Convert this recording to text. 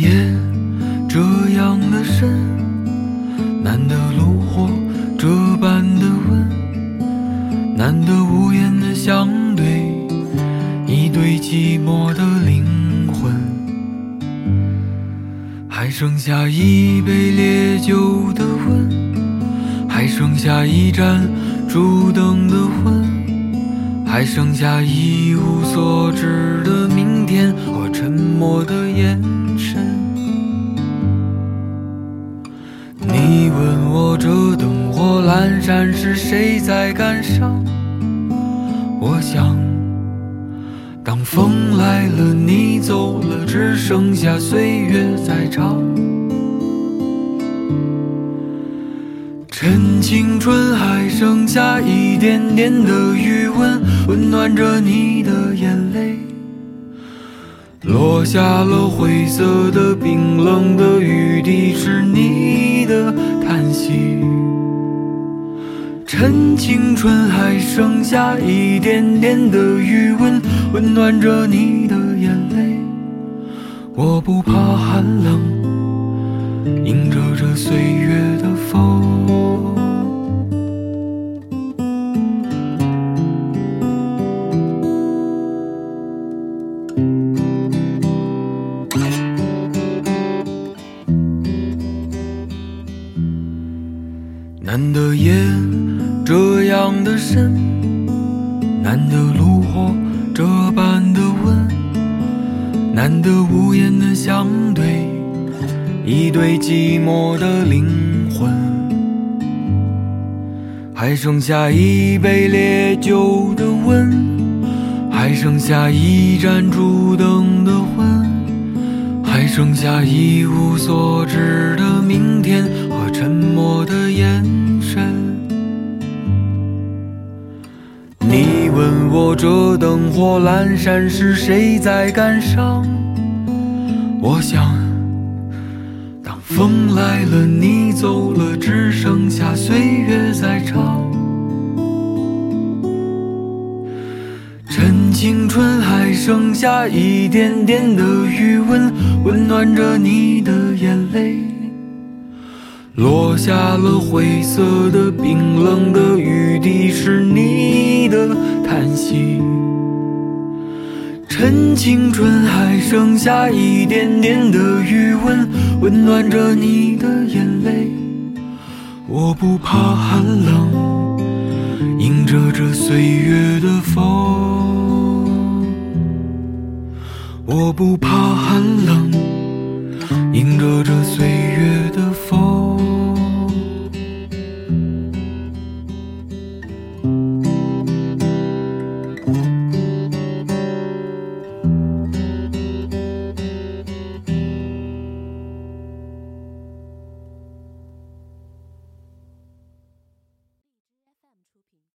夜这样的深，难得炉火这般的温，难得无言的相对，一对寂寞的灵魂，还剩下一杯烈酒的温，还剩下一盏烛灯的昏，还剩下一无所知的明天和沉默的眼神。你问我这灯火阑珊是谁在感伤？我想，当风来了，你走了，只剩下岁月在唱。趁青春还剩下一点点的余温，温暖着你的眼泪。落下了灰色的冰冷的雨滴，是你的叹息。趁青春还剩下一点点的余温，温暖着你的眼泪。我不怕寒冷，迎着这岁月的风。难得夜这样的深，难得炉火这般的温，难得无言的相对，一对寂寞的灵魂，还剩下一杯烈酒的温，还剩下一盏烛灯的昏，还剩下一无所知的明天和沉默的眼神。你问我这灯火阑珊是谁在感伤？我想，当风来了，你走了，只剩下岁剩下一点点的余温，温暖着你的眼泪。落下了灰色的冰冷的雨滴，是你的叹息。趁青春还剩下一点点的余温，温暖着你的眼泪。我不怕寒冷，迎着这岁月的风。我不怕寒冷，迎着这岁。